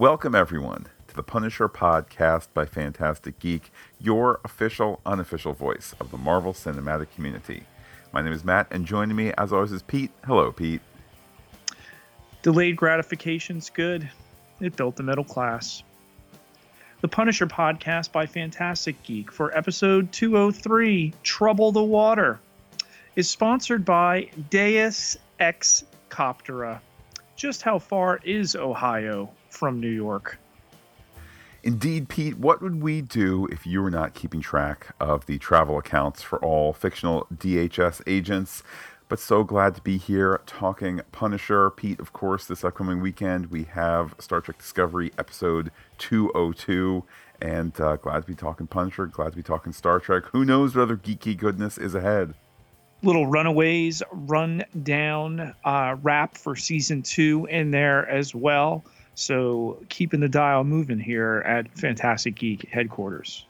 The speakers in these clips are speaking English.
Welcome, everyone, to the Punisher podcast by Fantastic Geek, your official, unofficial voice of the Marvel Cinematic Community. My name is Matt, and joining me, as always, is Pete. Hello, Pete. Delayed gratification's good. It built the middle class. The Punisher podcast by Fantastic Geek for episode 203, Trouble the Water, is sponsored by Deus Ex Coptera. Just how far is Ohio from New York? Indeed, Pete, what would we do if you were not keeping track of the travel accounts for all fictional DHS agents? But so glad to be here talking Punisher. Pete, of course, this upcoming weekend we have Star Trek Discovery episode 202. And uh, glad to be talking Punisher, glad to be talking Star Trek. Who knows what other geeky goodness is ahead? Little Runaways run down uh, wrap for season two in there as well. So keeping the dial moving here at Fantastic Geek headquarters.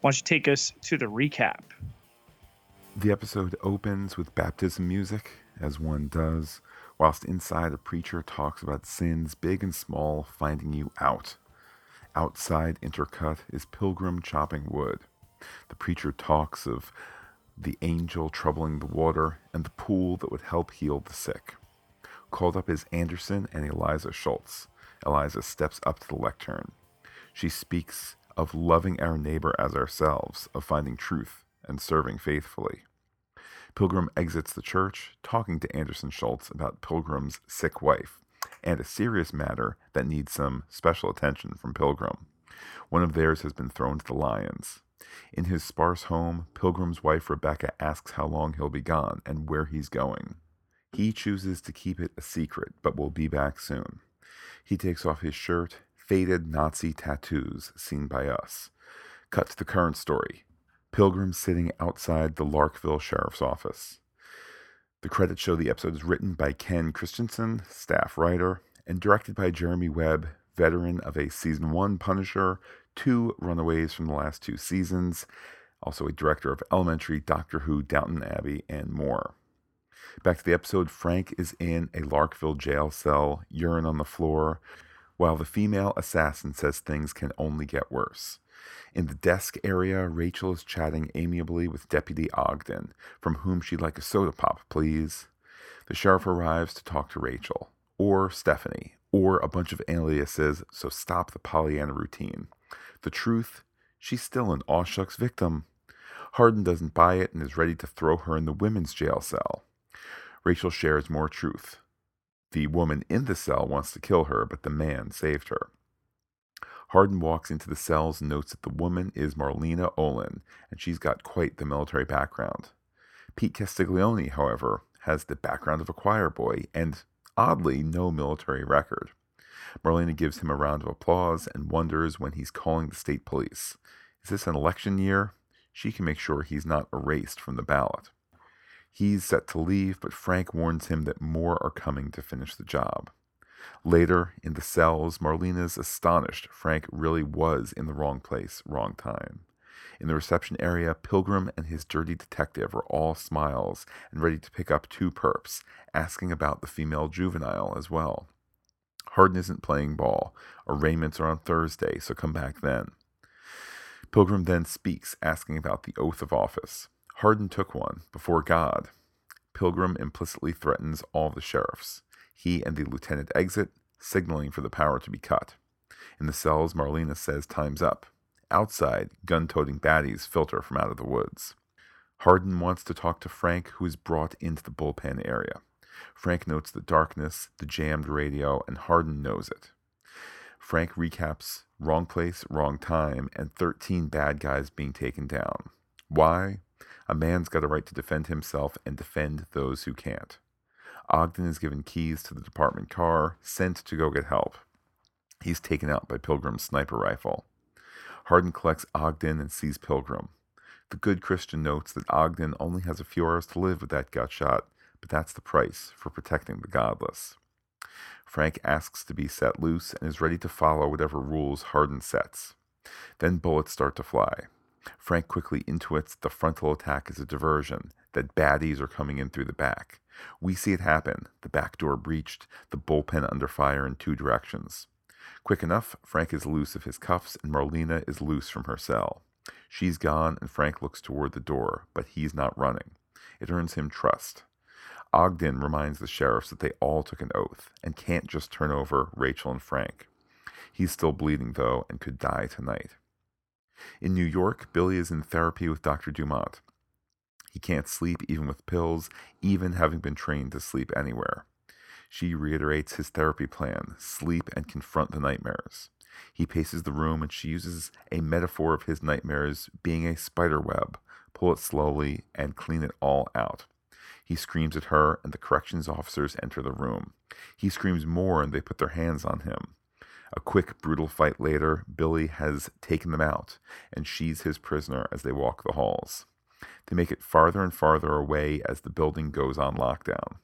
Why don't you take us to the recap? The episode opens with baptism music, as one does, whilst inside a preacher talks about sins big and small finding you out. Outside, intercut, is Pilgrim chopping wood. The preacher talks of the angel troubling the water and the pool that would help heal the sick. Called up is Anderson and Eliza Schultz. Eliza steps up to the lectern. She speaks of loving our neighbor as ourselves, of finding truth and serving faithfully. Pilgrim exits the church, talking to Anderson Schultz about Pilgrim's sick wife and a serious matter that needs some special attention from Pilgrim. One of theirs has been thrown to the lions. In his sparse home, Pilgrim's wife Rebecca asks how long he'll be gone and where he's going. He chooses to keep it a secret, but will be back soon. He takes off his shirt, faded Nazi tattoos seen by us. Cut to the current story. Pilgrim sitting outside the Larkville Sheriff's Office. The credits show the episode is written by Ken Kristensen, staff writer, and directed by Jeremy Webb, veteran of a season one Punisher, two Runaways from the last two seasons, also a director of Elementary, Doctor Who, Downton Abbey, and more. Back to the episode, Frank is in a Larkville jail cell, urine on the floor, while the female assassin says things can only get worse. In the desk area, Rachel is chatting amiably with Deputy Ogden, from whom she'd like a soda pop, please. The sheriff arrives to talk to Rachel, or Stephanie, or a bunch of aliases, so stop the Pollyanna routine. The truth, she's still an Awshucks victim. Hardin doesn't buy it and is ready to throw her in the women's jail cell. Rachel shares more truth. The woman in the cell wants to kill her, but the man saved her. Hardin walks into the cells and notes that the woman is Marlena Olin, and she's got quite the military background. Pete Castiglione, however, has the background of a choir boy and, oddly, no military record. Marlena gives him a round of applause and wonders when he's calling the state police. Is this an election year? She can make sure he's not erased from the ballot. He's set to leave, but Frank warns him that more are coming to finish the job. Later, in the cells, Marlena's astonished Frank really was in the wrong place, wrong time. In the reception area, Pilgrim and his dirty detective are all smiles and ready to pick up two perps, asking about the female juvenile as well. Hardin isn't playing ball. Arraignments are on Thursday, so come back then. Pilgrim then speaks, asking about the oath of office. Hardin took one before God. Pilgrim implicitly threatens all the sheriffs. He and the lieutenant exit, signaling for the power to be cut. In the cells, Marlena says time's up. Outside, gun toting baddies filter from out of the woods. Hardin wants to talk to Frank, who is brought into the bullpen area. Frank notes the darkness, the jammed radio, and Hardin knows it. Frank recaps wrong place, wrong time, and 13 bad guys being taken down. Why? A man's got a right to defend himself and defend those who can't. Ogden is given keys to the department car, sent to go get help. He's taken out by Pilgrim's sniper rifle. Hardin collects Ogden and sees Pilgrim. The good Christian notes that Ogden only has a few hours to live with that gut shot, but that's the price for protecting the godless. Frank asks to be set loose and is ready to follow whatever rules Hardin sets. Then bullets start to fly. Frank quickly intuits the frontal attack is a diversion, that baddies are coming in through the back. We see it happen the back door breached, the bullpen under fire in two directions. Quick enough, Frank is loose of his cuffs and Marlena is loose from her cell. She's gone and Frank looks toward the door, but he's not running. It earns him trust. Ogden reminds the sheriffs that they all took an oath and can't just turn over Rachel and Frank. He's still bleeding, though, and could die tonight. In New York, Billy is in therapy with Dr. Dumont. He can't sleep even with pills, even having been trained to sleep anywhere. She reiterates his therapy plan sleep and confront the nightmares. He paces the room and she uses a metaphor of his nightmares being a spider web. Pull it slowly and clean it all out. He screams at her, and the corrections officers enter the room. He screams more, and they put their hands on him. A quick, brutal fight later, Billy has taken them out, and she's his prisoner as they walk the halls. They make it farther and farther away as the building goes on lockdown.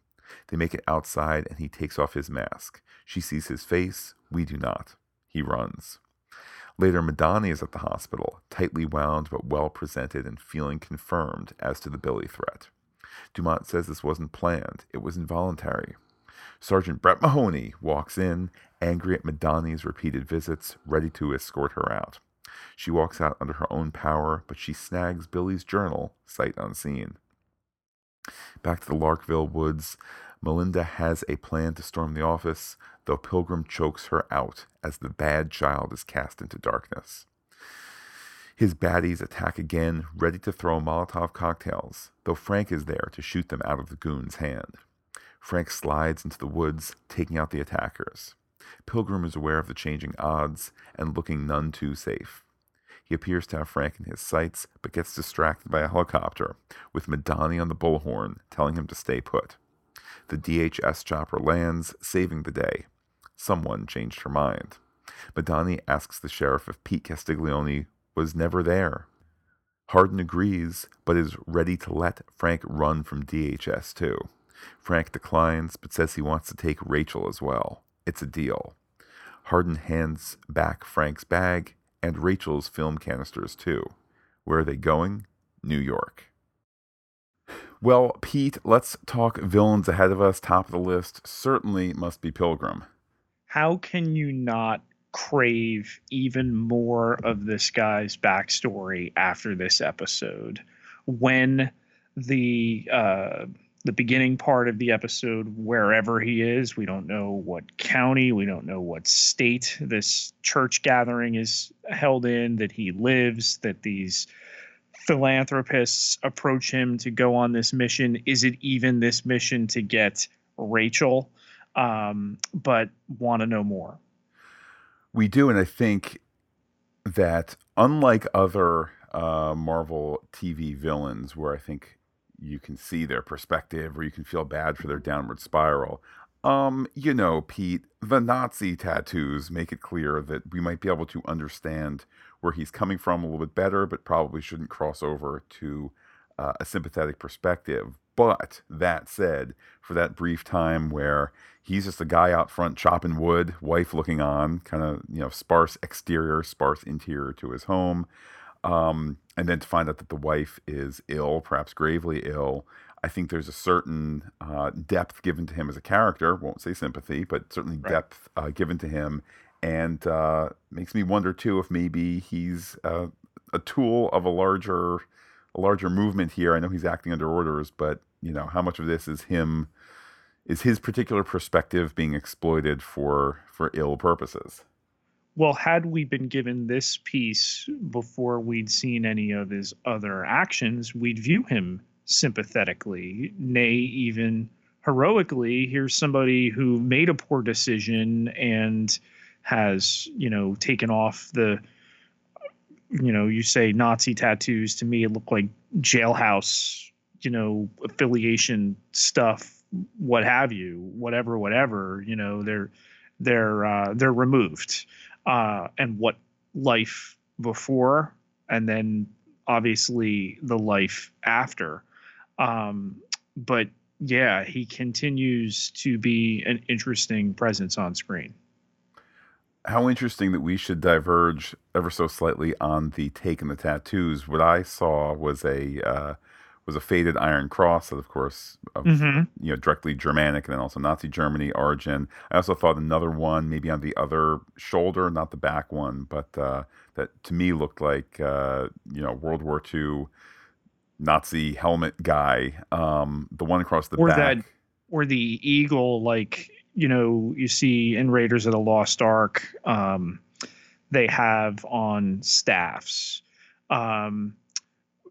They make it outside, and he takes off his mask. She sees his face. We do not. He runs. Later, Madani is at the hospital, tightly wound but well presented and feeling confirmed as to the Billy threat. Dumont says this wasn't planned, it was involuntary. Sergeant Brett Mahoney walks in, angry at Madani's repeated visits, ready to escort her out. She walks out under her own power, but she snags Billy's journal, sight unseen. Back to the Larkville woods, Melinda has a plan to storm the office, though Pilgrim chokes her out as the bad child is cast into darkness. His baddies attack again, ready to throw Molotov cocktails, though Frank is there to shoot them out of the goon's hand. Frank slides into the woods, taking out the attackers. Pilgrim is aware of the changing odds and looking none too safe. He appears to have Frank in his sights, but gets distracted by a helicopter, with Madani on the bullhorn telling him to stay put. The DHS chopper lands, saving the day. Someone changed her mind. Madani asks the sheriff if Pete Castiglione was never there. Hardin agrees, but is ready to let Frank run from DHS too. Frank declines, but says he wants to take Rachel as well. It's a deal. Hardin hands back Frank's bag and Rachel's film canisters too. Where are they going? New York. Well, Pete, let's talk villains ahead of us. Top of the list certainly must be Pilgrim. How can you not crave even more of this guy's backstory after this episode when the uh, the beginning part of the episode wherever he is. We don't know what county we don't know what state this church gathering is held in that he lives that these philanthropists approach him to go on this mission. Is it even this mission to get rachel? Um, but want to know more. We do, and I think that unlike other uh, Marvel TV villains, where I think you can see their perspective or you can feel bad for their downward spiral. Um, you know, Pete, the Nazi tattoos make it clear that we might be able to understand where he's coming from a little bit better, but probably shouldn't cross over to uh, a sympathetic perspective. But that said, for that brief time where he's just a guy out front chopping wood, wife looking on, kind of you know sparse exterior, sparse interior to his home, um, and then to find out that the wife is ill, perhaps gravely ill. I think there's a certain uh, depth given to him as a character. Won't say sympathy, but certainly right. depth uh, given to him, and uh, makes me wonder too if maybe he's uh, a tool of a larger a larger movement here. I know he's acting under orders, but you know how much of this is him is his particular perspective being exploited for for ill purposes. Well, had we been given this piece before we'd seen any of his other actions, we'd view him sympathetically, nay, even heroically. Here's somebody who made a poor decision and has, you know, taken off the you know, you say Nazi tattoos to me, it looked like jailhouse, you know, affiliation stuff, what have you, whatever, whatever. You know, they're they're uh, they're removed, uh, and what life before, and then obviously the life after. Um, but yeah, he continues to be an interesting presence on screen how interesting that we should diverge ever so slightly on the take and the tattoos. What I saw was a uh, was a faded Iron Cross that, of course, of hmm you know directly Germanic and then also Nazi Germany origin. I also thought another one maybe on the other shoulder, not the back one, but uh, that to me looked like uh, you know World War II Nazi helmet guy. Um, the one across the Or back. that- Or the eagle, like you know, you see in Raiders of the Lost Ark, um, they have on staffs. Um,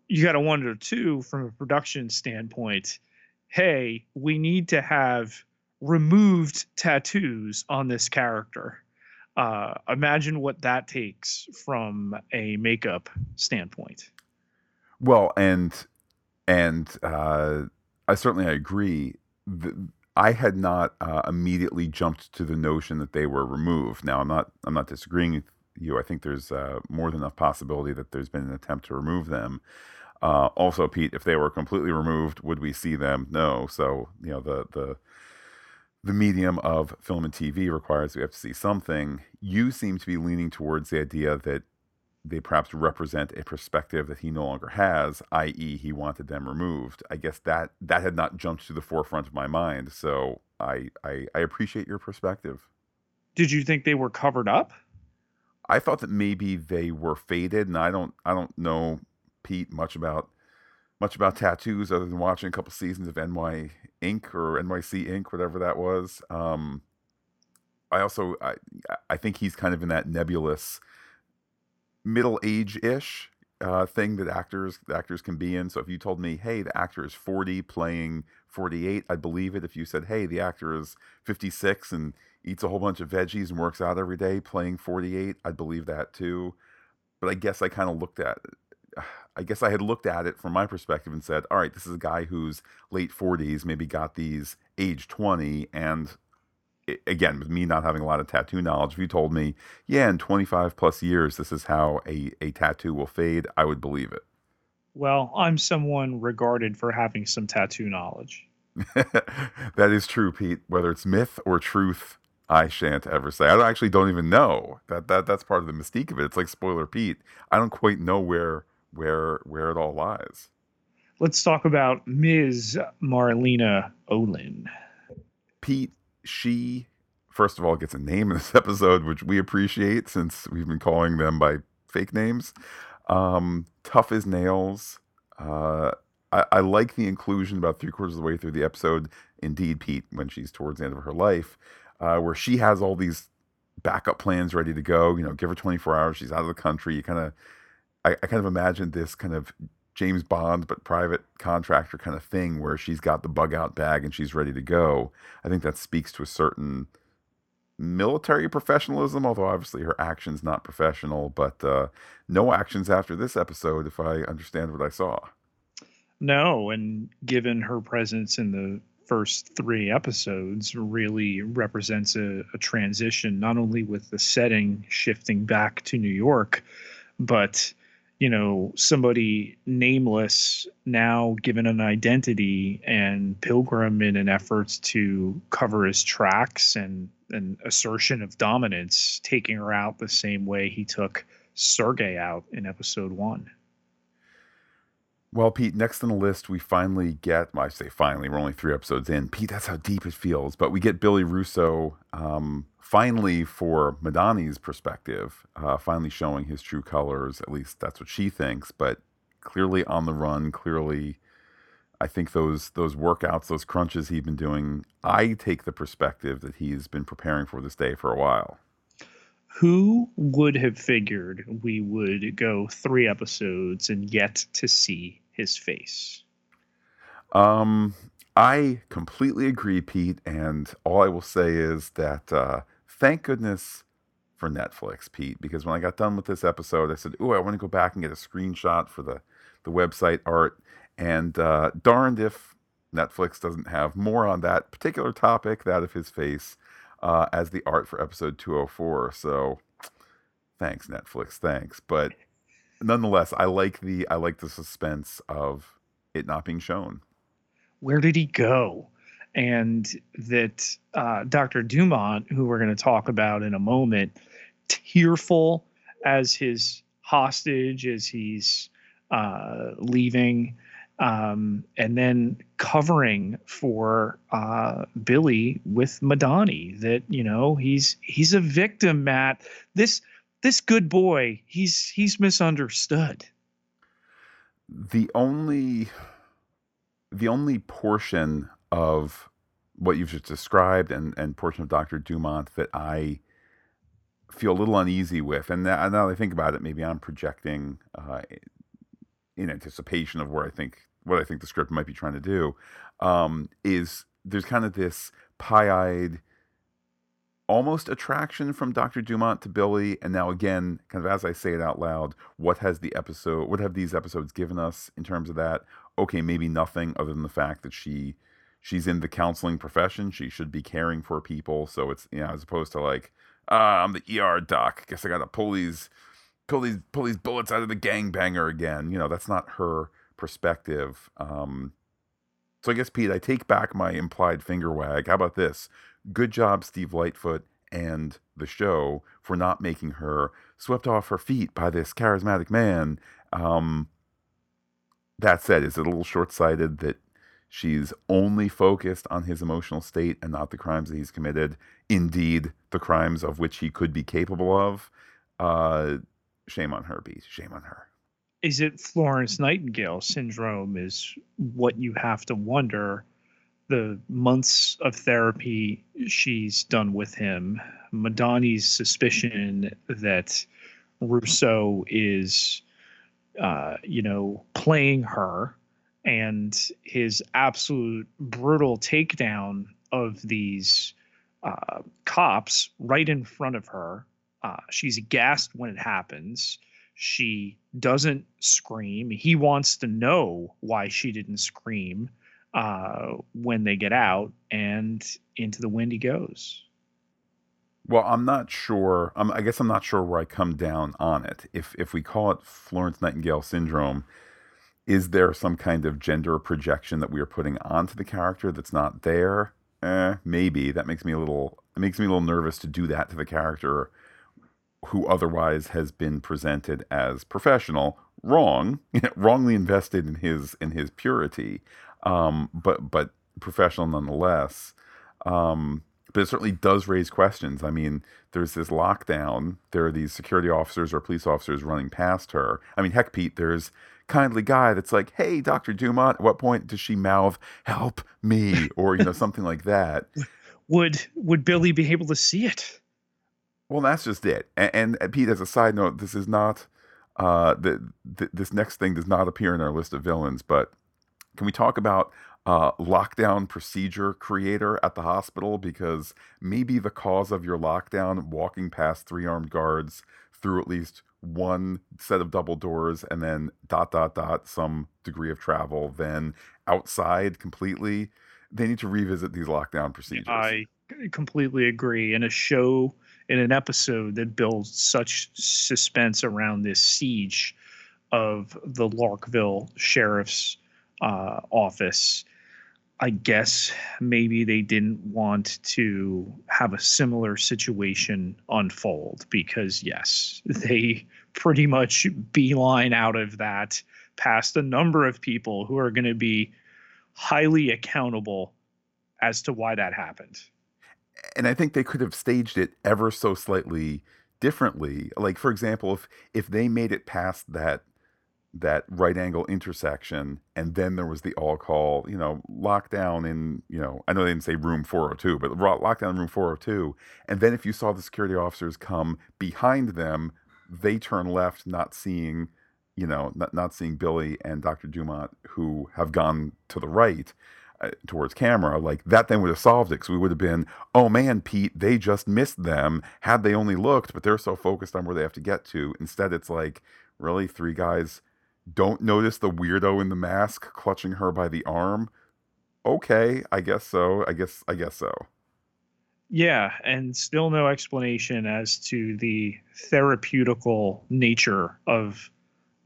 you got to wonder too, from a production standpoint. Hey, we need to have removed tattoos on this character. Uh, imagine what that takes from a makeup standpoint. Well, and and uh, I certainly I agree. The, I had not uh, immediately jumped to the notion that they were removed. Now I'm not I'm not disagreeing with you. I think there's uh, more than enough possibility that there's been an attempt to remove them. Uh, also, Pete, if they were completely removed, would we see them? No. So you know the the the medium of film and TV requires we have to see something. You seem to be leaning towards the idea that they perhaps represent a perspective that he no longer has, i.e., he wanted them removed. I guess that that had not jumped to the forefront of my mind. So I I, I appreciate your perspective. Did you think they were covered up? I thought that maybe they were faded, and I don't I don't know Pete much about much about tattoos other than watching a couple seasons of NY Ink. or NYC Ink. whatever that was. Um, I also I I think he's kind of in that nebulous middle age ish uh, thing that actors actors can be in. So if you told me, hey, the actor is forty playing forty eight, I'd believe it. If you said, hey, the actor is fifty six and eats a whole bunch of veggies and works out every day playing forty eight, I'd believe that too. But I guess I kind of looked at I guess I had looked at it from my perspective and said, all right, this is a guy who's late 40s, maybe got these age 20. And again, with me not having a lot of tattoo knowledge, if you told me, yeah, in 25 plus years, this is how a, a tattoo will fade, I would believe it. Well, I'm someone regarded for having some tattoo knowledge. that is true, Pete. Whether it's myth or truth, I shan't ever say. I actually don't even know. That that that's part of the mystique of it. It's like spoiler Pete. I don't quite know where where where it all lies. Let's talk about Ms. Marlena Olin. Pete, she first of all gets a name in this episode, which we appreciate since we've been calling them by fake names. Um, tough as nails. Uh, I, I like the inclusion about three quarters of the way through the episode. Indeed, Pete, when she's towards the end of her life, uh, where she has all these backup plans ready to go. You know, give her 24 hours, she's out of the country. You kind of, I, I kind of imagined this kind of James Bond but private contractor kind of thing where she's got the bug out bag and she's ready to go. I think that speaks to a certain military professionalism, although obviously her actions not professional, but uh, no actions after this episode, if I understand what I saw. No, and given her presence in the first three episodes, really represents a, a transition, not only with the setting shifting back to New York, but you know somebody nameless now given an identity and pilgrim in an effort to cover his tracks and an assertion of dominance taking her out the same way he took sergey out in episode one Well, Pete, next on the list, we finally get, well, I say finally, we're only three episodes in. Pete, that's how deep it feels. But we get Billy Russo um, finally for Madani's perspective, uh, finally showing his true colors. At least that's what she thinks. But clearly on the run, clearly, I think those those workouts, those crunches he's been doing, I take the perspective that he's been preparing for this day for a while. Who would have figured we would go three episodes and yet to see his face Um, I completely agree, Pete. And all I will say is that uh, thank goodness for Netflix, Pete, because when I got done with this episode, I said, "Ooh, I want to go back and get a screenshot for the the website art." And uh, darned if Netflix doesn't have more on that particular topic, that of his face, uh, as the art for episode 204. So, thanks, Netflix. Thanks, but nonetheless, I like the I like the suspense of it not being shown. where did he go and that uh, dr dumont who we're going to talk about in a moment tearful as his hostage as he's uh, leaving um, and then covering for uh, Billy with Madani. That you know he's he's a victim, Matt. This this good boy, he's he's misunderstood. The only the only portion of what you've just described and, and portion of Dr. Dumont that I feel a little uneasy with, and now, now that I think about it, maybe I'm projecting uh, in anticipation of where I think what I think the script might be trying to do, um, is there's kind of this pie-eyed almost attraction from Dr. Dumont to Billy, and now again, kind of as I say it out loud, what has the episode, what have these episodes given us in terms of that? Okay, maybe nothing other than the fact that she she's in the counseling profession. She should be caring for people. So it's you know, as opposed to like, ah, I'm the ER doc. Guess I gotta pull these pull these pull these bullets out of the gangbanger again. You know, that's not her perspective. Um, so I guess Pete, I take back my implied finger wag. How about this? Good job, Steve Lightfoot and the show for not making her swept off her feet by this charismatic man. Um, that said, is it a little short sighted that she's only focused on his emotional state and not the crimes that he's committed? Indeed, the crimes of which he could be capable of. Uh, shame on her, Pete. Shame on her. Is it Florence Nightingale syndrome? Is what you have to wonder the months of therapy she's done with him, Madani's suspicion that Russo is, uh, you know, playing her, and his absolute brutal takedown of these uh, cops right in front of her. Uh, she's gassed when it happens. She doesn't scream. He wants to know why she didn't scream uh, when they get out, and into the wind he goes. Well, I'm not sure. I'm, I guess I'm not sure where I come down on it. If if we call it Florence Nightingale syndrome, is there some kind of gender projection that we are putting onto the character that's not there? Eh, maybe that makes me a little. It makes me a little nervous to do that to the character, who otherwise has been presented as professional, wrong, wrongly invested in his in his purity um, but but professional nonetheless. Um, but it certainly does raise questions. I mean, there's this lockdown. There are these security officers or police officers running past her. I mean, heck, Pete, there's kindly guy that's like, "Hey, Doctor Dumont." At what point does she mouth "Help me" or you know something like that? Would Would Billy be able to see it? Well, that's just it. And, and Pete, as a side note, this is not uh, the, the, this next thing does not appear in our list of villains, but can we talk about uh, lockdown procedure creator at the hospital? Because maybe the cause of your lockdown, walking past three armed guards through at least one set of double doors and then dot, dot, dot, some degree of travel, then outside completely. They need to revisit these lockdown procedures. I completely agree. In a show, in an episode that builds such suspense around this siege of the Larkville Sheriff's uh, office. I guess maybe they didn't want to have a similar situation unfold because, yes, they pretty much beeline out of that past a number of people who are going to be highly accountable as to why that happened. And I think they could have staged it ever so slightly differently. Like, for example, if if they made it past that that right angle intersection and then there was the all call you know lockdown in you know i know they didn't say room 402 but lockdown room 402 and then if you saw the security officers come behind them they turn left not seeing you know not, not seeing billy and dr dumont who have gone to the right uh, towards camera like that then would have solved it because we would have been oh man pete they just missed them had they only looked but they're so focused on where they have to get to instead it's like really three guys don't notice the weirdo in the mask clutching her by the arm. Okay, I guess so. I guess I guess so. Yeah, and still no explanation as to the therapeutical nature of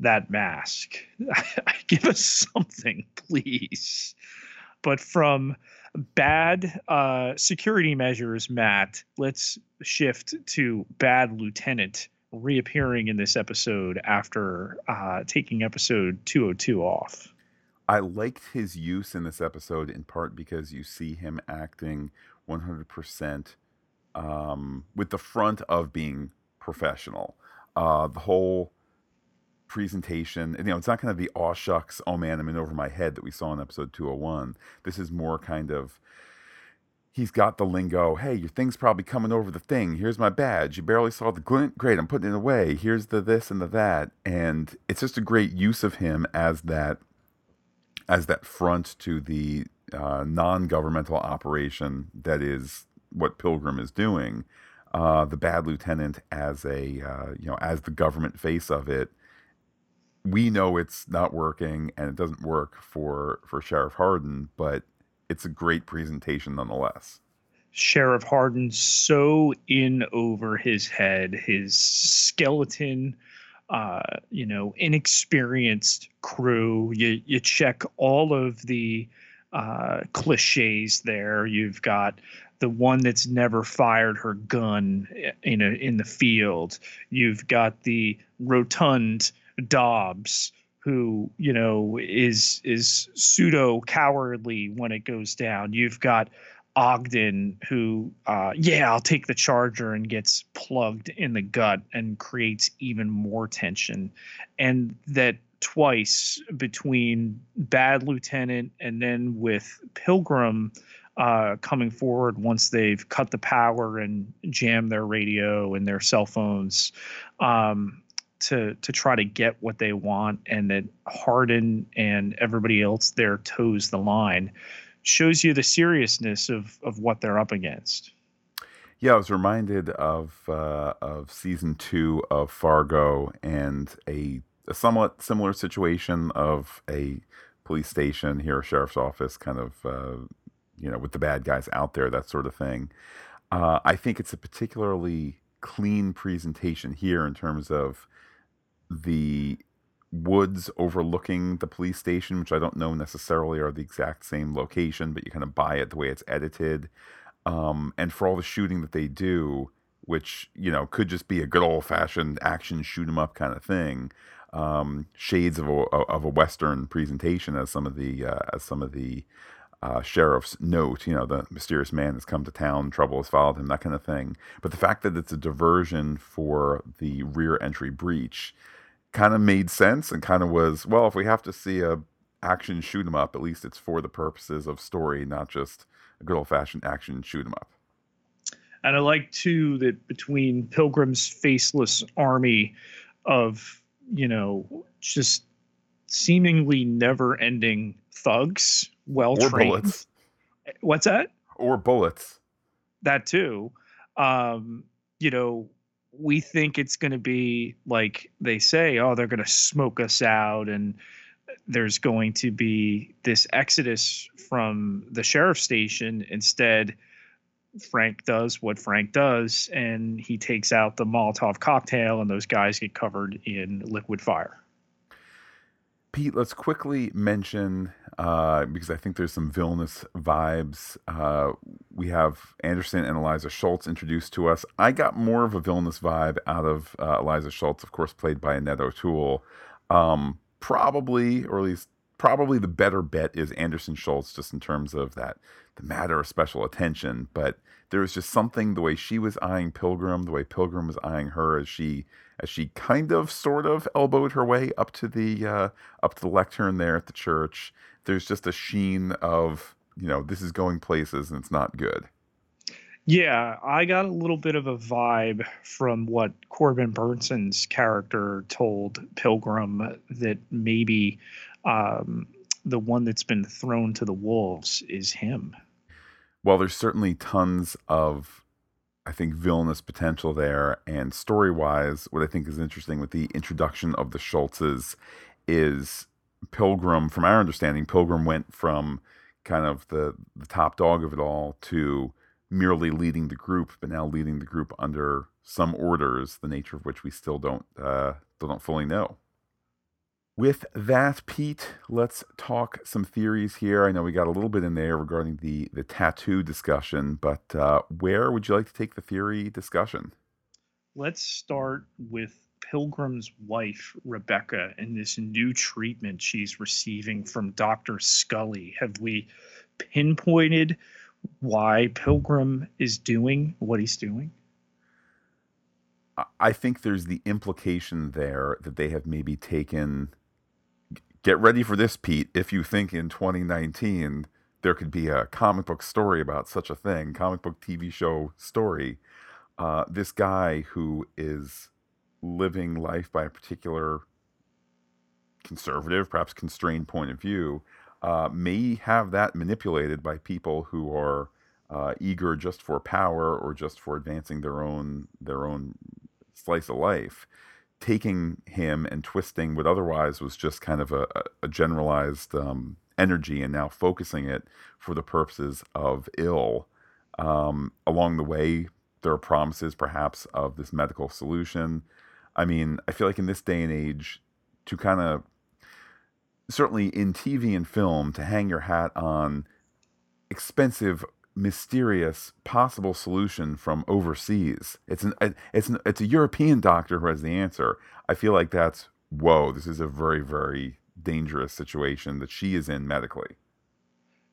that mask. Give us something, please. But from bad uh, security measures, Matt, let's shift to bad lieutenant reappearing in this episode after uh, taking episode 202 off. I liked his use in this episode in part because you see him acting 100% um, with the front of being professional. Uh, the whole presentation, you know, it's not kind of the aw shucks, oh man, I'm in over my head that we saw in episode 201. This is more kind of he's got the lingo. Hey, your thing's probably coming over the thing. Here's my badge. You barely saw the glint. Great, I'm putting it away. Here's the this and the that. And it's just a great use of him as that as that front to the uh, non-governmental operation that is what Pilgrim is doing. Uh, the bad lieutenant as a uh, you know as the government face of it. We know it's not working and it doesn't work for for Sheriff Hardin, but it's a great presentation nonetheless. Sheriff Hardin so in over his head, his skeleton, uh, you know, inexperienced crew. You you check all of the uh, cliches there. You've got the one that's never fired her gun in a, in the field. You've got the rotund Dobbs who you know is is pseudo cowardly when it goes down. You've got Ogden who uh, yeah I'll take the charger and gets plugged in the gut and creates even more tension, and that twice between Bad Lieutenant and then with Pilgrim. Uh, coming forward once they've cut the power and jammed their radio and their cell phones. Um, to to try to get what they want and that Hardin and everybody else there toes the line shows you the seriousness of of what they're up against. Yeah, I was reminded of uh, of season two of Fargo and a, a somewhat similar situation of a police station here, a sheriff's office, kind of uh, you know with the bad guys out there, that sort of thing. Uh, I think it's a particularly clean presentation here in terms of the woods overlooking the police station, which I don't know necessarily are the exact same location, but you kind of buy it the way it's edited. Um, and for all the shooting that they do, which you know could just be a good old fashioned action shoot 'em up kind of thing, um, shades of a of a western presentation as some of the uh, as some of the uh, sheriff's note, you know, the mysterious man has come to town, trouble has followed him, that kind of thing. But the fact that it's a diversion for the rear entry breach kind of made sense and kind of was well if we have to see a action shoot 'em up at least it's for the purposes of story not just a good old fashioned action shoot 'em up. And i like too that between pilgrim's faceless army of you know just seemingly never ending thugs well trained what's that? Or bullets. That too. Um you know we think it's going to be like they say, oh, they're going to smoke us out and there's going to be this exodus from the sheriff station. Instead, Frank does what Frank does and he takes out the Molotov cocktail and those guys get covered in liquid fire. Pete, let's quickly mention uh, because I think there's some villainous vibes. Uh, we have Anderson and Eliza Schultz introduced to us. I got more of a villainous vibe out of uh, Eliza Schultz, of course, played by Annette O'Toole. Um, probably, or at least probably the better bet is Anderson Schultz, just in terms of that the matter of special attention. But there was just something the way she was eyeing Pilgrim, the way Pilgrim was eyeing her as she as she kind of sort of elbowed her way up to the uh, up to the lectern there at the church. There's just a sheen of you know this is going places and it's not good. Yeah, I got a little bit of a vibe from what Corbin Bernsen's character told Pilgrim that maybe um, the one that's been thrown to the wolves is him. Well, there's certainly tons of I think villainous potential there. And story wise, what I think is interesting with the introduction of the Schultzes is Pilgrim, from our understanding, Pilgrim went from kind of the, the top dog of it all to merely leading the group, but now leading the group under some orders, the nature of which we still don't uh, still don't fully know. With that, Pete, let's talk some theories here. I know we got a little bit in there regarding the the tattoo discussion, but uh, where would you like to take the theory discussion? Let's start with Pilgrim's wife, Rebecca, and this new treatment she's receiving from Dr. Scully? Have we pinpointed why Pilgrim is doing what he's doing? I think there's the implication there that they have maybe taken. Get ready for this, Pete. If you think in 2019 there could be a comic book story about such a thing, comic book TV show story, uh, this guy who is living life by a particular conservative, perhaps constrained point of view, uh, may have that manipulated by people who are uh, eager just for power or just for advancing their own their own slice of life, taking him and twisting what otherwise was just kind of a, a generalized um, energy and now focusing it for the purposes of ill. Um, along the way, there are promises perhaps of this medical solution. I mean, I feel like in this day and age, to kind of certainly in TV and film, to hang your hat on expensive mysterious possible solution from overseas. It's an it's an, it's a European doctor who has the answer. I feel like that's whoa. This is a very very dangerous situation that she is in medically.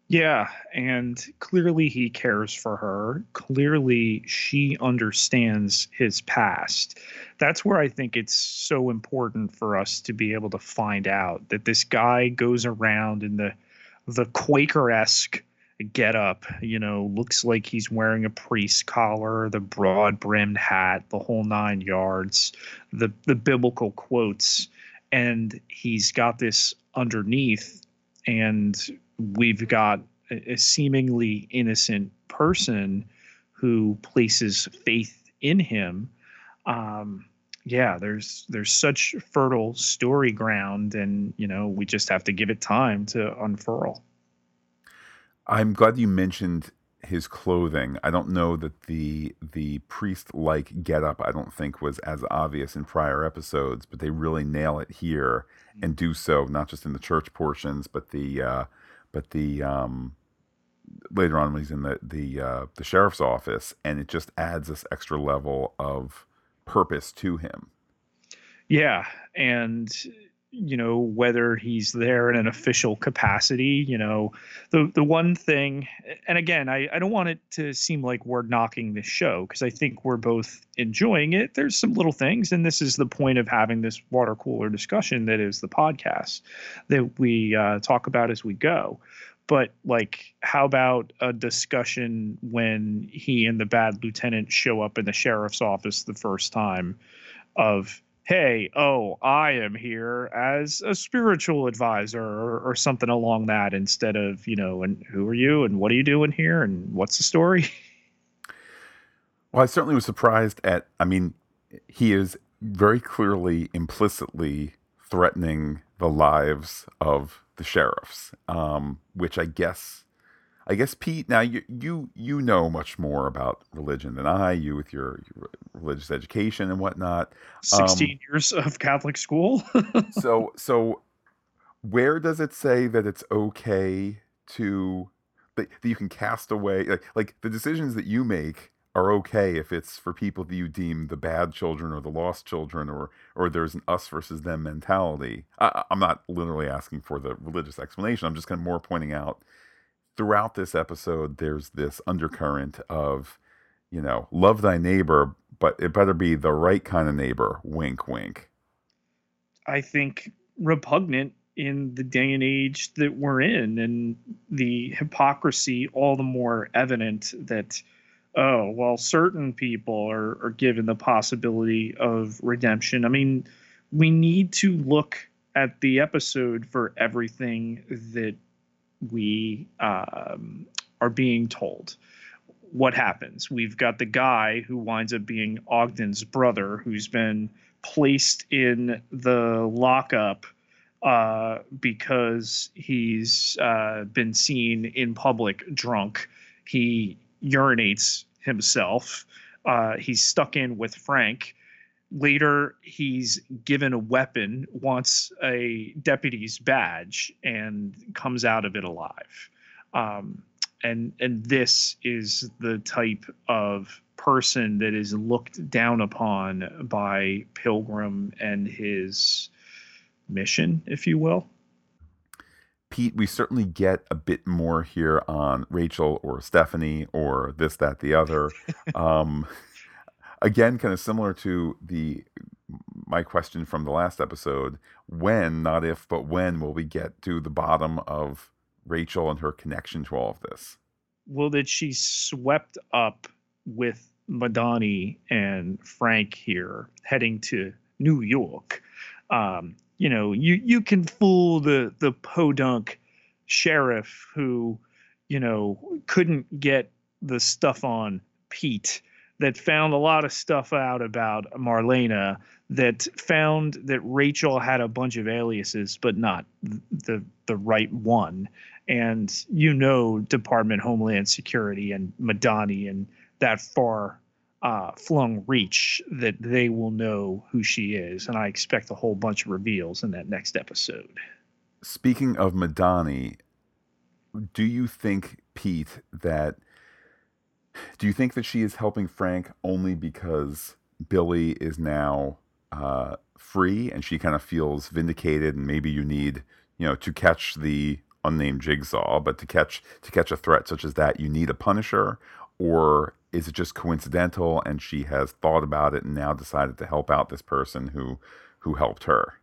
Yeah, and clearly he cares for her. Clearly she understands his past. That's where I think it's so important for us to be able to find out that this guy goes around in the the Quaker esque get up. You know, looks like he's wearing a priest collar, the broad brimmed hat, the whole nine yards, the the biblical quotes, and he's got this underneath, and we've got a, a seemingly innocent person who places faith in him. Um, yeah, there's there's such fertile story ground, and you know we just have to give it time to unfurl. I'm glad you mentioned his clothing. I don't know that the the priest like getup I don't think was as obvious in prior episodes, but they really nail it here and do so not just in the church portions, but the uh, but the um, later on when he's in the the uh, the sheriff's office, and it just adds this extra level of purpose to him. Yeah, and you know whether he's there in an official capacity you know. The the one thing and again i, I don't want it to seem like we're knocking this show because i think we're both enjoying it. There's some little things and this is the point of having this water cooler discussion that is the podcast that we uh, talk about as we go. But like how about a discussion when he and the bad lieutenant show up in the sheriff's office the first time of hey, oh, I am here as a spiritual advisor or, or, something along that instead of, you know, and who are you and what are you doing here and what's the story? Well, I certainly was surprised at, I mean, he is very clearly implicitly threatening the lives of the sheriffs, um, which I guess I guess Pete. Now you you you know much more about religion than I. You with your, your religious education and whatnot. Sixteen um, years of Catholic school. so so, where does it say that it's okay to that, that you can cast away like, like the decisions that you make are okay if it's for people that you deem the bad children or the lost children or or there's an us versus them mentality. I, I'm not literally asking for the religious explanation. I'm just kind of more pointing out throughout this episode, there's this undercurrent of, you know, love thy neighbor, but it better be the right kind of neighbor. Wink, wink. I think repugnant in the day and age that we're in, and the hypocrisy all the more evident that, oh, well, certain people are, are given the possibility of redemption. I mean, we need to look at the episode for everything that we um, are being told what happens. We've got the guy who winds up being Ogden's brother, who's been placed in the lockup uh, because he's uh, been seen in public drunk. He urinates himself. Uh, he's stuck in with Frank. Later, he's given a weapon, wants a deputy's badge, and comes out of it alive. Um, and and this is the type of person that is looked down upon by Pilgrim and his mission, if you will. Pete, we certainly get a bit more here on Rachel or Stephanie or this, that, the other. um, again, kind of similar to the my question from the last episode: when, not if, but when will we get to the bottom of Rachel and her connection to all of this? Well, that she swept up with Madani and Frank here, heading to New York. Um, you know, you you can fool the the podunk sheriff who, you know, couldn't get the stuff on Pete that found a lot of stuff out about Marlena that found that Rachel had a bunch of aliases but not the the right one and you know Department Homeland Security and Madani and that far uh, flung reach that they will know who she is, and I expect a whole bunch of reveals in that next episode. Speaking of Madani, do you think, Pete, that do you think that she is helping Frank only because Billy is now uh, free and she kind of feels vindicated, and maybe you need, you know, to catch the unnamed jigsaw, but to catch to catch a threat such as that, you need a Punisher, or is it just coincidental and she has thought about it and now decided to help out this person who who helped her?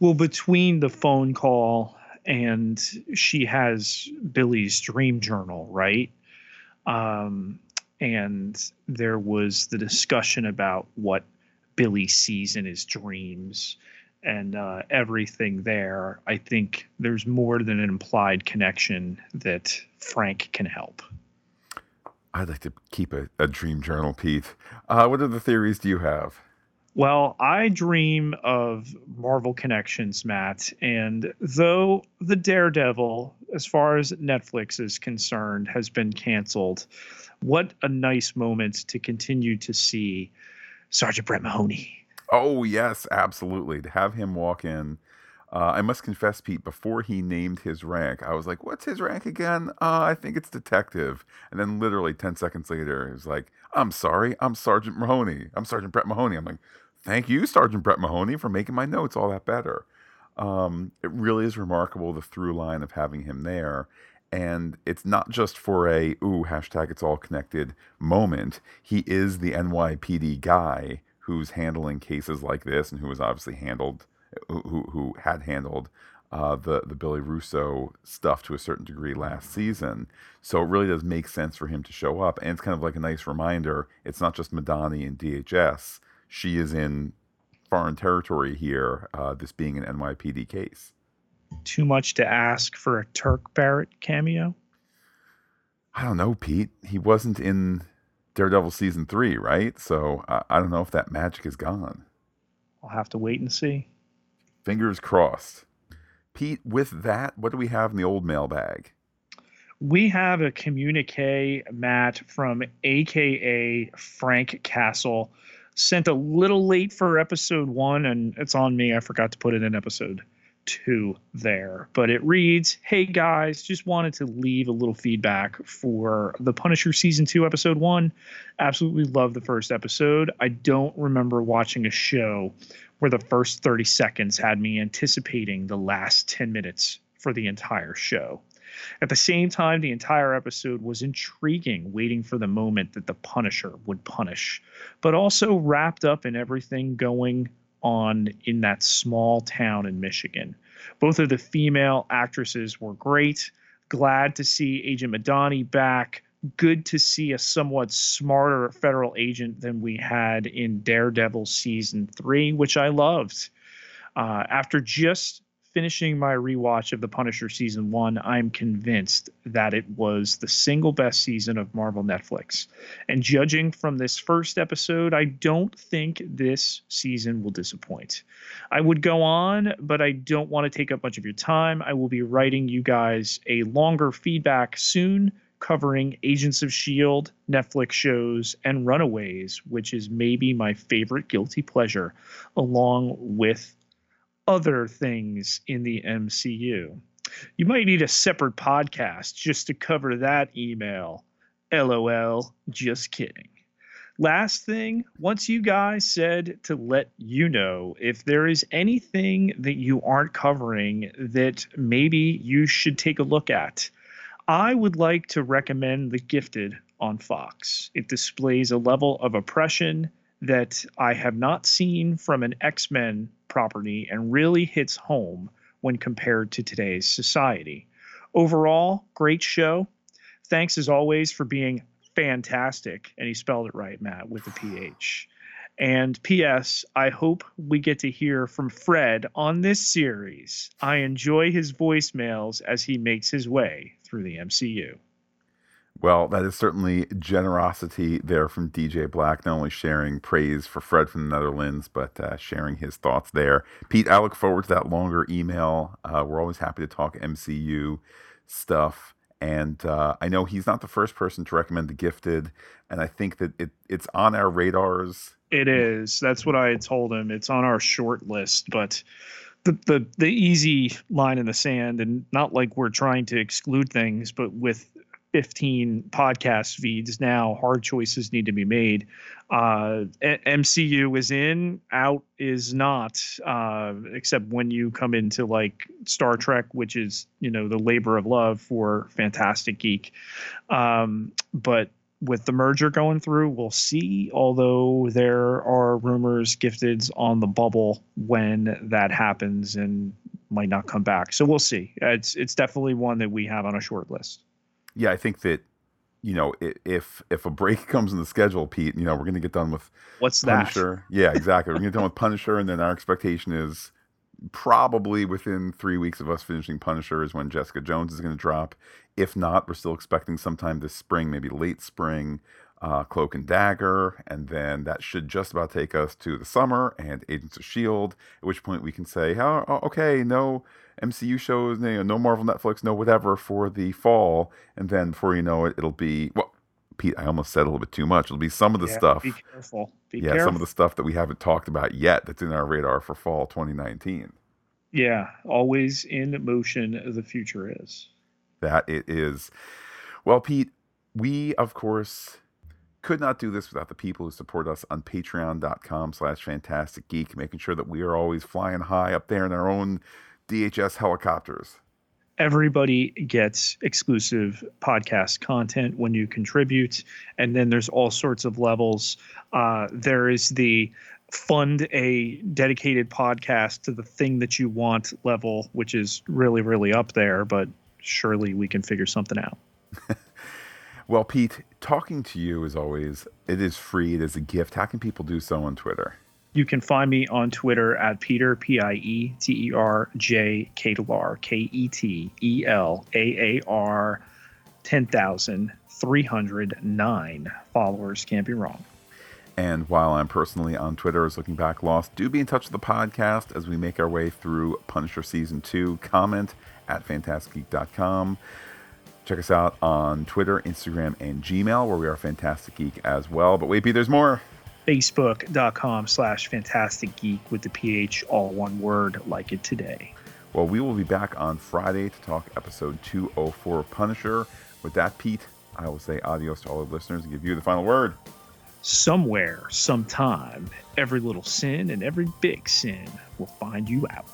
Well between the phone call and she has billy's dream journal right um, and there was the discussion about what billy sees in his dreams and uh, everything there i think there's more than an implied connection that frank can help I'd like to keep a, a dream journal, Pete. Uh, what other theories do you have? Well, I dream of Marvel connections, Matt. And though the Daredevil, as far as Netflix is concerned, has been canceled, what a nice moment to continue to see Sergeant Brett Mahoney. Oh, yes, absolutely. To have him walk in uh, I must confess, Pete, before he named his rank, I was like, what's his rank again? Uh, I think it's detective. And then literally 10 seconds later, he was like, I'm sorry, I'm Sergeant Mahoney. I'm Sergeant Brett Mahoney. I'm like, thank you, Sergeant Brett Mahoney, for making my notes all that better. Um, it really is remarkable the through line of having him there. And it's not just for a, ooh, hashtag it's all connected moment. He is the NYPD guy who's handling cases like this and who has obviously handled who who had handled uh, the the Billy Russo stuff to a certain degree last season. So it really does make sense for him to show up, and it's kind of like a nice reminder. It's not just Madani and DHS. She is in foreign territory here. Uh, this being an NYPD case. Too much to ask for a Turk Barrett cameo. I don't know, Pete. He wasn't in Daredevil season three, right? So I, I don't know if that magic is gone. I'll have to wait and see. Fingers crossed. Pete, with that, what do we have in the old mailbag? We have a communique, Matt, from AKA Frank Castle. Sent a little late for episode one, and it's on me. I forgot to put it in episode two there. But it reads Hey guys, just wanted to leave a little feedback for The Punisher Season 2, Episode 1. Absolutely love the first episode. I don't remember watching a show where the first 30 seconds had me anticipating the last 10 minutes for the entire show. At the same time, the entire episode was intriguing, waiting for the moment that the Punisher would punish, but also wrapped up in everything going on in that small town in Michigan. Both of the female actresses were great. Glad to see Agent Madani back good to see a somewhat smarter federal agent than we had in Daredevil season three, which I loved. Uh, after just finishing my rewatch of The Punisher season one, I'm convinced that it was the single best season of Marvel Netflix. And judging from this first episode, I don't think this season will disappoint. I would go on, but I don't want to take up much of your time. I will be writing you guys a longer feedback soon covering Agents of S.H.I.E.L.D., Netflix shows, and Runaways, which is maybe my favorite guilty pleasure, along with other things in the MCU. You might need a separate podcast just to cover that email. LOL, just kidding. Last thing, once you guys said to let you know if there is anything that you aren't covering that maybe you should take a look at, I would like to recommend The Gifted on Fox. It displays a level of oppression that I have not seen from an X Men property and really hits home when compared to today's society. Overall, great show. Thanks as always for being fantastic. And he spelled it right, Matt, with the PH. And P.S. I hope we get to hear from Fred on this series. I enjoy his voicemails as he makes his way through the MCU. Well, that is certainly generosity there from DJ Black, not only sharing praise for Fred from the Netherlands, but uh, sharing his thoughts there. Pete, I look forward to that longer email. Uh, we're always happy to talk MCU stuff. And uh, I know he's not the first person to recommend The Gifted, and I think that it, it's on our radars. It is. That's what I told him. It's on our short list, but the, the the easy line in the sand, and not like we're trying to exclude things, but with 15 podcast feeds now. Hard choices need to be made. Uh, MCU is in, out is not, uh, except when you come into like Star Trek, which is, you know, the labor of love for Fantastic Geek. Um, but with the merger going through, we'll see. Although there are rumors gifteds on the bubble when that happens and might not come back. So we'll see. It's it's definitely one that we have on a short list yeah, I think that you know if if a break comes in the schedule, Pete, you know we're going to get done with what's Punisher. that? Yeah, exactly. we're going to get done with Punisher, and then our expectation is probably within three weeks of us finishing Punisher is when Jessica Jones is going to drop. If not, we're still expecting sometime this spring, maybe late spring, uh, Cloak and Dagger, and then that should just about take us to the summer and Agents of Shield. At which point we can say, "Oh, okay, no." MCU shows, you know, no Marvel, Netflix, no whatever for the fall, and then before you know it, it'll be well. Pete, I almost said a little bit too much. It'll be some of the yeah, stuff. Be careful. Be yeah, careful. some of the stuff that we haven't talked about yet that's in our radar for fall 2019. Yeah, always in motion. The future is. That it is. Well, Pete, we of course could not do this without the people who support us on patreon.com slash fantastic geek making sure that we are always flying high up there in our own DHS helicopters. Everybody gets exclusive podcast content when you contribute, and then there's all sorts of levels. Uh, there is the fund a dedicated podcast to the thing that you want level, which is really, really up there, but surely we can figure something out. well, Pete, talking to you as always, it is free, it is a gift. How can people do so on Twitter? You can find me on Twitter at Peter, P I E T E R J Ketelaar, K E T E L A A R, 10,309 followers. Can't be wrong. And while I'm personally on Twitter as Looking Back Lost, do be in touch with the podcast as we make our way through Punisher Season 2. Comment at fantasticgeek.com. Check us out on Twitter, Instagram, and Gmail, where we are Fantastic Geek as well. But wait, B, there's more. Facebook.com slash fantastic geek with the ph all one word like it today. Well we will be back on friday to talk episode 204 punisher. With that pete i will say adios to all the listeners and give you the final word. Somewhere sometime every little sin and every big sin will find you out